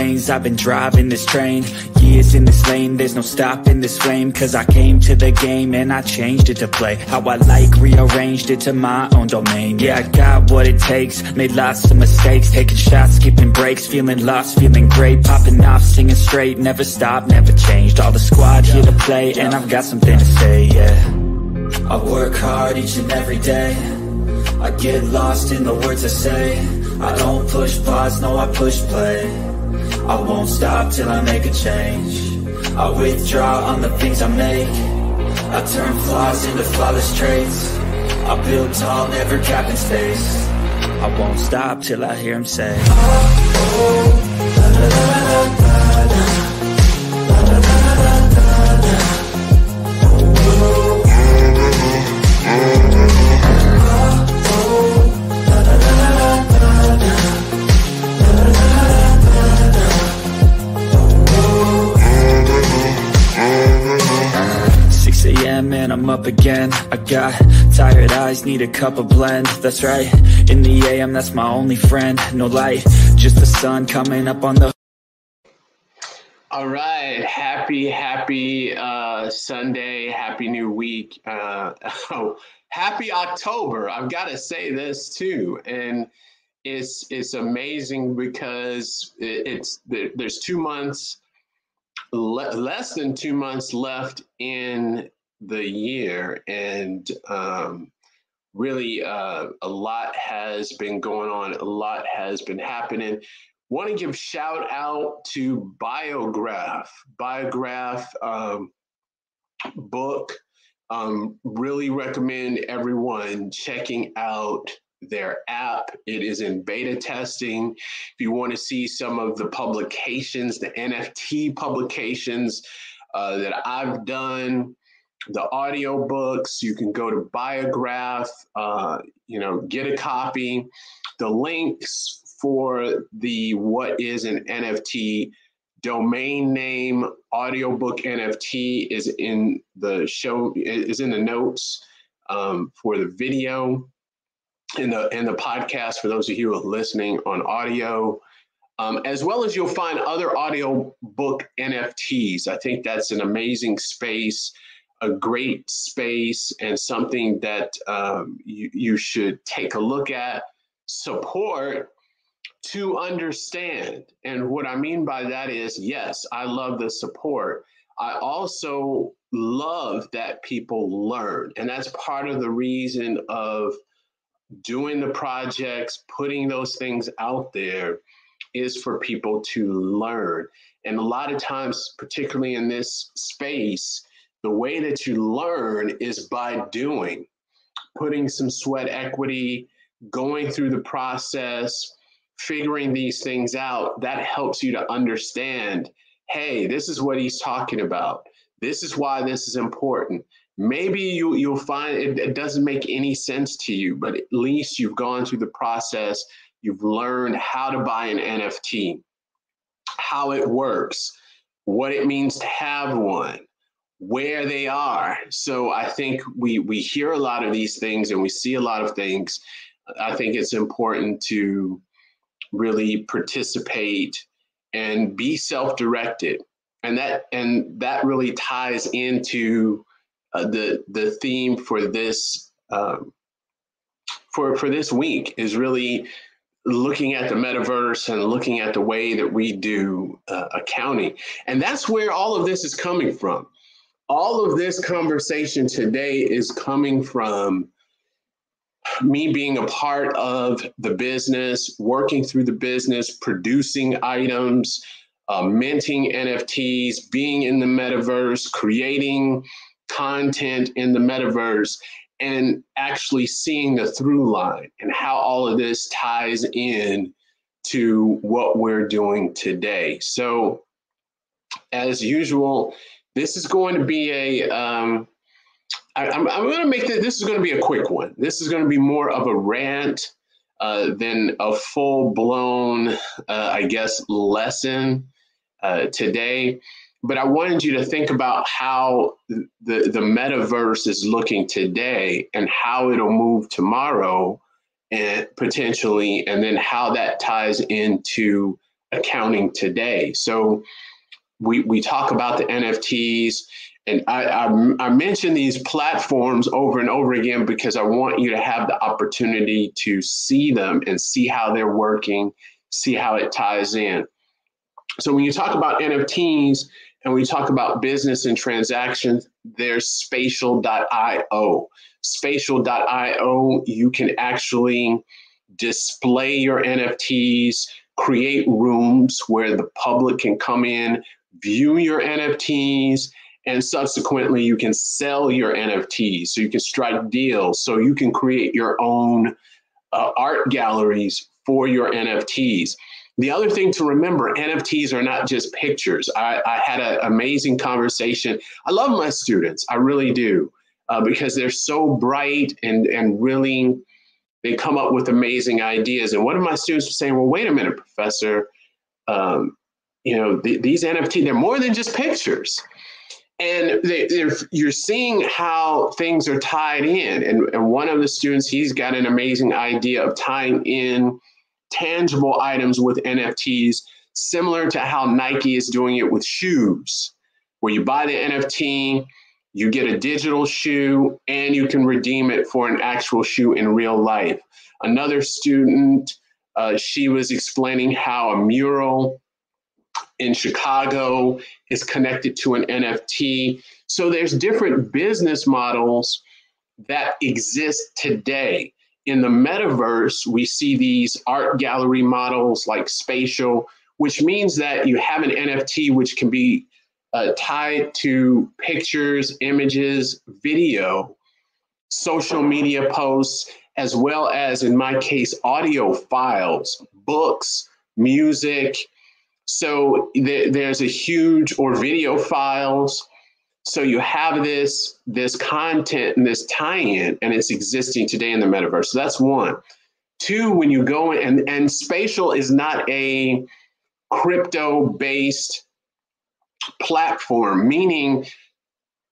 I've been driving this train. Years in this lane. There's no stopping this flame. Cause I came to the game And I changed it to play How I like Rearranged it to my own domain. Yeah, I got what it takes. Made lots of mistakes. Taking shots, skipping breaks. Feeling lost, feeling great. Popping off, singing straight. Never stopped, never changed. All the squad here to play And I've got something to say, yeah. I work hard each and every day. I get lost in the words I say. I don't push pause, no I push play I won't stop till I make a change. I withdraw on the things I make. I turn flaws into flawless traits. I build tall, never capping space. I won't stop till I hear him say oh, oh, I'm up again I got tired eyes, need a cup of blend That's right, in the AM that's my only friend No light, just the sun coming up on the all right. Happy, happy uh, Sunday. Happy new week. Uh, oh, happy October. I've got to say this too. And it's it's amazing because it's there's two months le- less than two months left in the year and um, really uh, a lot has been going on a lot has been happening want to give shout out to biograph biograph um, book um, really recommend everyone checking out their app. It is in beta testing. If you want to see some of the publications, the NFT publications uh, that I've done, the audio books, you can go to Biograph, uh, you know, get a copy. The links for the what is an NFT domain name audiobook NFT is in the show is in the notes um, for the video in the in the podcast for those of you who are listening on audio, um, as well as you'll find other audio book NFTs. I think that's an amazing space, a great space, and something that um, you, you should take a look at, support to understand. And what I mean by that is, yes, I love the support. I also love that people learn, and that's part of the reason of doing the projects, putting those things out there is for people to learn. And a lot of times, particularly in this space, the way that you learn is by doing, putting some sweat equity, going through the process, figuring these things out. That helps you to understand hey, this is what he's talking about. This is why this is important maybe you you'll find it, it, doesn't make any sense to you but at least you've gone through the process you've learned how to buy an nft how it works what it means to have one where they are. So i think we we hear a lot of these things and we see a lot of things. I think it's important to really participate and be self-directed. And that and that really ties into uh, the the theme for this um, for for this week is really looking at the metaverse and looking at the way that we do uh, accounting, and that's where all of this is coming from. All of this conversation today is coming from me being a part of the business, working through the business, producing items, uh, minting NFTs, being in the metaverse, creating content in the metaverse and actually seeing the through line and how all of this ties in to what we're doing today. So, as usual, this is going to be a. Um, I, I'm, I'm going to make this, this is going to be a quick one. This is going to be more of a rant uh, than a full blown, uh, I guess, lesson uh, today but I wanted you to think about how the, the metaverse is looking today and how it'll move tomorrow and potentially, and then how that ties into accounting today. So we, we talk about the NFTs, and I, I, I mention these platforms over and over again because I want you to have the opportunity to see them and see how they're working, see how it ties in. So when you talk about NFTs and we talk about business and transactions, there's spatial.io. Spatial.io, you can actually display your NFTs, create rooms where the public can come in, view your NFTs, and subsequently you can sell your NFTs. So you can strike deals. So you can create your own uh, art galleries for your NFTs. The other thing to remember NFTs are not just pictures. I, I had an amazing conversation. I love my students, I really do, uh, because they're so bright and, and really, they come up with amazing ideas. And one of my students was saying, Well, wait a minute, professor. Um, you know, th- these NFT, they're more than just pictures. And they, you're seeing how things are tied in. And, and one of the students, he's got an amazing idea of tying in tangible items with NFTs, similar to how Nike is doing it with shoes, where you buy the NFT, you get a digital shoe, and you can redeem it for an actual shoe in real life. Another student, uh, she was explaining how a mural in Chicago is connected to an NFT. So there's different business models that exist today. In the metaverse, we see these art gallery models like spatial, which means that you have an NFT which can be uh, tied to pictures, images, video, social media posts, as well as, in my case, audio files, books, music, so th- there's a huge or video files. So you have this this content and this tie-in, and it's existing today in the metaverse. So that's one. Two, when you go in, and and spatial is not a crypto-based platform, meaning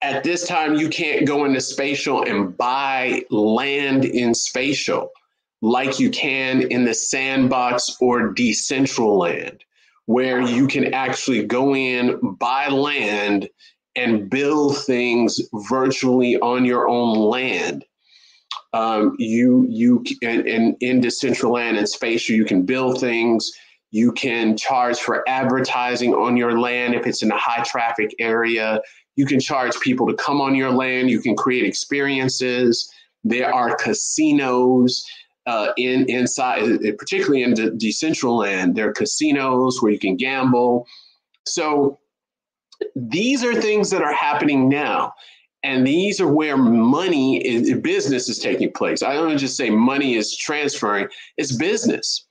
at this time you can't go into spatial and buy land in spatial like you can in the sandbox or Decentraland where you can actually go in, buy land, and build things virtually on your own land. Um, you you and, and in Decentraland and Spatial, you can build things. You can charge for advertising on your land if it's in a high traffic area. You can charge people to come on your land. You can create experiences. There are casinos uh, in inside, uh, particularly in the Decentraland. There are casinos where you can gamble. So these are things that are happening now. And these are where money is, business is taking place. I don't just say money is transferring, it's business.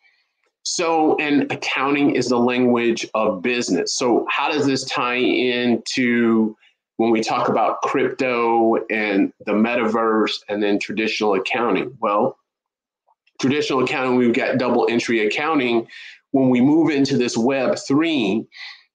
So, and accounting is the language of business. So, how does this tie into when we talk about crypto and the metaverse and then traditional accounting? Well, traditional accounting, we've got double entry accounting. When we move into this Web three,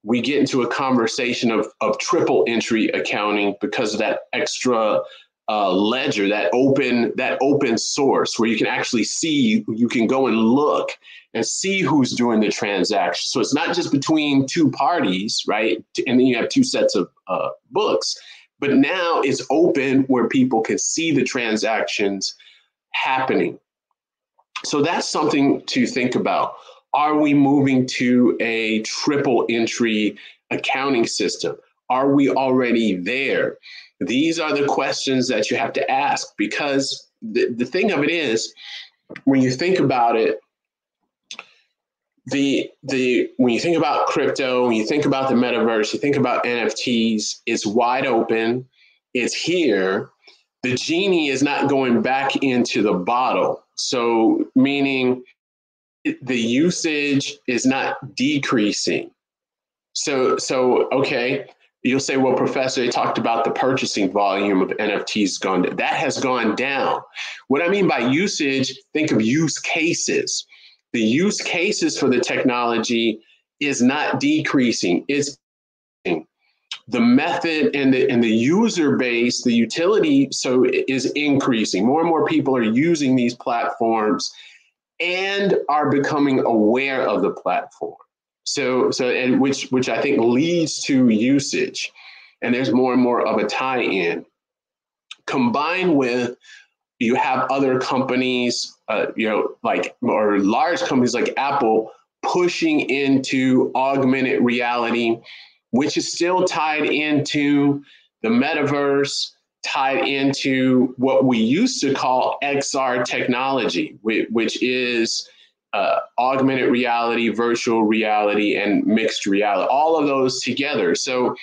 we get into a conversation of, of triple entry accounting because of that extra uh, ledger, that open that open source where you can actually see, you can go and look and see who's doing the transaction. So it's not just between two parties, right? And then you have two sets of uh, books, but now it's open where people can see the transactions happening. So that's something to think about. Are we moving to a triple entry accounting system? Are we already there? These are the questions that you have to ask because the, the thing of it is, when you think about it, the the when you think about crypto, when you think about the metaverse, you think about NFTs, it's wide open, it's here. The genie is not going back into the bottle. So, meaning the usage is not decreasing. So, so okay, you'll say, well, professor, they talked about the purchasing volume of NFTs gone. That has gone down. What I mean by usage, think of use cases. The use cases for the technology is not decreasing. It's the method and the and the user base, the utility, so is increasing. More and more people are using these platforms and are becoming aware of the platform. So so and which which I think leads to usage, and there's more and more of a tie-in. Combined with you have other companies, uh, you know, like or large companies like Apple pushing into augmented reality, which is still tied into the metaverse, tied into what we used to call XR technology, which is uh, augmented reality, virtual reality, and mixed reality, all of those together. So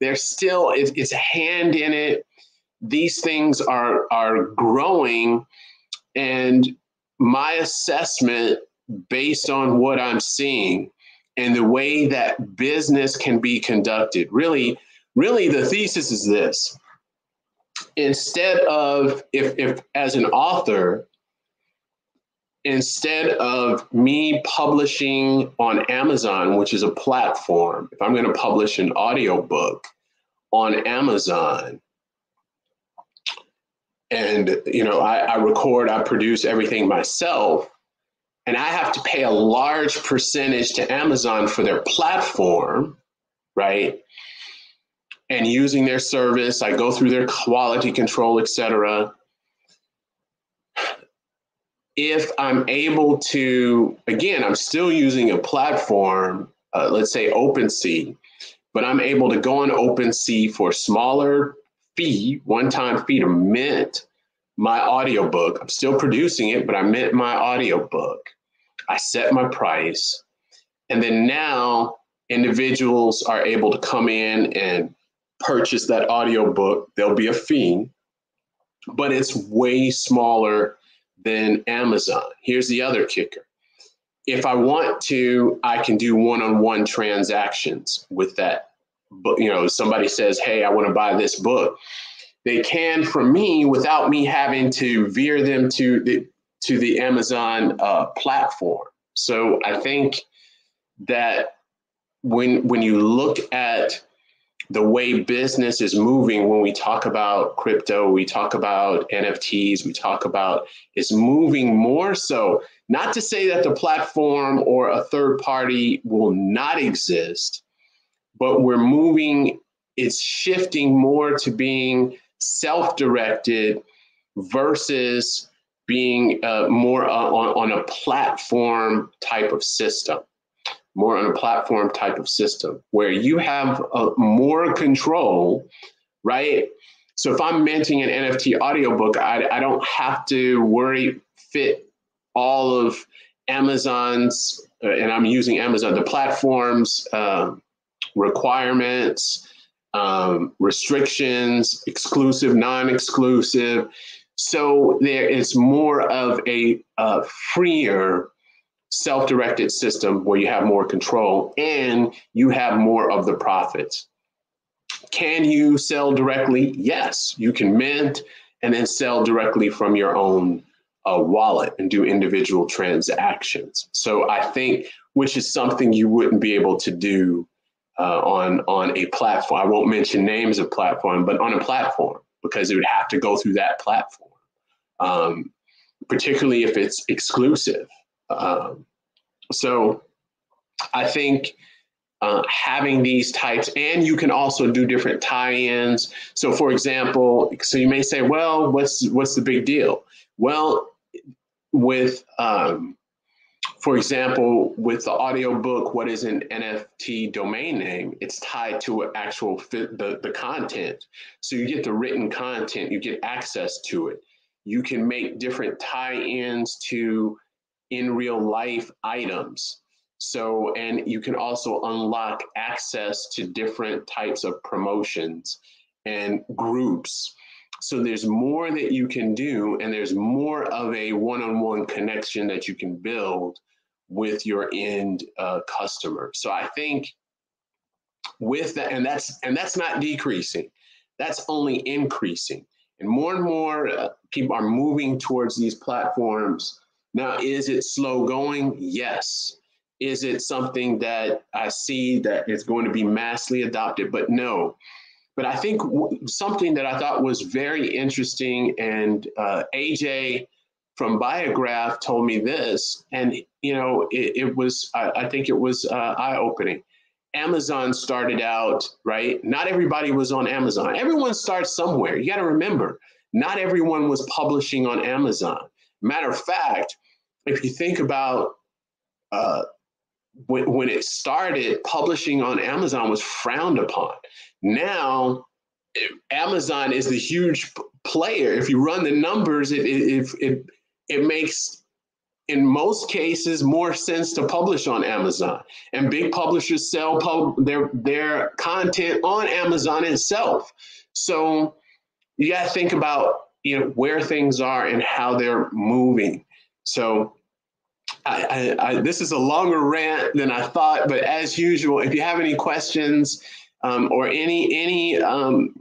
there's still, it's, a hand in it. These things are, are growing. And my assessment, based on what I'm seeing and the way that business can be conducted, really, really the thesis is this. Instead of if if as an author instead of me publishing on Amazon, which is a platform, if I'm going to publish an audiobook on Amazon, and you know, I, I, record, I produce everything myself, and I have to pay a large percentage to Amazon for their platform, right? And using their service, I go through their quality control, et cetera if I'm able to, again, I'm still using a platform, uh, let's say OpenSea, but I'm able to go on OpenSea for smaller fee, one time fee to mint my audiobook. I'm still producing it, but I mint my audiobook. I set my price. And then now individuals are able to come in and purchase that audiobook. There'll be a fee, but it's way smaller than Amazon. Here's the other kicker. If I want to, I can do one-on-one transactions with that. But you know, somebody says, "Hey, I want to buy this book." They can from me without me having to veer them to the to the Amazon uh, platform. So I think that when when you look at the way business is moving when we talk about crypto, we talk about NFTs, we talk about it's moving more so. Not to say that the platform or a third party will not exist, but we're moving, it's shifting more to being self directed versus being uh, more uh, on, on a platform type of system more on a platform type of system where you have uh, more control, right? So if I'm minting an NFT audiobook, I, I don't have to worry, fit all of Amazon's, uh, and I'm using Amazon, the platform's uh, requirements, um, restrictions, exclusive, non exclusive. So there is more of a uh, freer self-directed system where you have more control and you have more of the profits. Can you sell directly? Yes, you can mint and then sell directly from your own uh, wallet and do individual transactions. So I think, which is something you wouldn't be able to do uh, on on a platform. I won't mention names of platform, but on a platform because it would have to go through that platform, um, particularly if it's exclusive. Um, so I think uh, having these types, and you can also do different tie-ins. So, for example, so you may say, "Well, what's what's the big deal?" Well, with um, for example, with the audiobook, what is an NFT domain name? It's tied to actual the, the content. So you get the written content, you get access to it. You can make different tie-ins to in real life items. So, and you can also unlock access to different types of promotions and groups. So there's more that you can do, and there's more of a one-on-one connection that you can build with your end uh, customer. So I think with that, and that's and that's not decreasing, that's only increasing. And more and more uh, people are moving towards these platforms now, is it slow going? Yes. Is it something that I see that is going to be massively adopted? But no. But I think w- something that I thought was very interesting, and uh, AJ from Biograph told me this, and you know, it, it was I, I, think it was uh, eye opening. Amazon started out right. Not everybody was on Amazon. Everyone starts somewhere. You got to remember, not everyone was publishing on Amazon. Matter of fact, if you think about uh, when, when it started, publishing on Amazon was frowned upon. Now, Amazon is the huge player. If you run the numbers, it it, it, it makes in most cases more sense to publish on Amazon. And big publishers sell pub- their their content on Amazon itself. So you got to think about you know where things are and how they're moving. So I, I, I, this is a longer rant than I thought, but as usual, if you have any questions um, or any any um,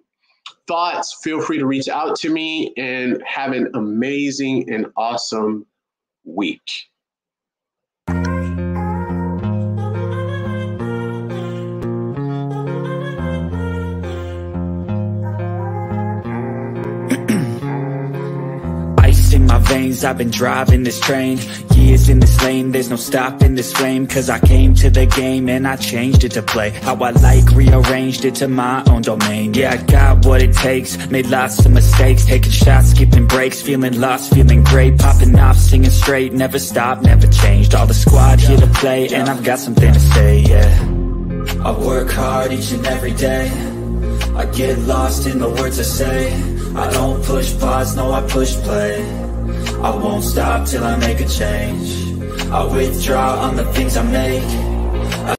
thoughts, feel free to reach out to me and have an amazing and awesome week. I've been driving this train Years in this lane. There's no stopping this flame Cause I came to the game And I changed it to play. How I like Rearranged it to my own domain. Yeah, I got what it takes. Made lots of mistakes. Taking shots, skipping breaks Feeling lost, feeling great. Popping off, singing straight. Never stopped, never changed. All the squad here to play And I've got something to say, yeah. I work hard each and every day. I get lost in the words I say. I don't push pause, no I push play I won't stop till I make a change. I withdraw on the things I make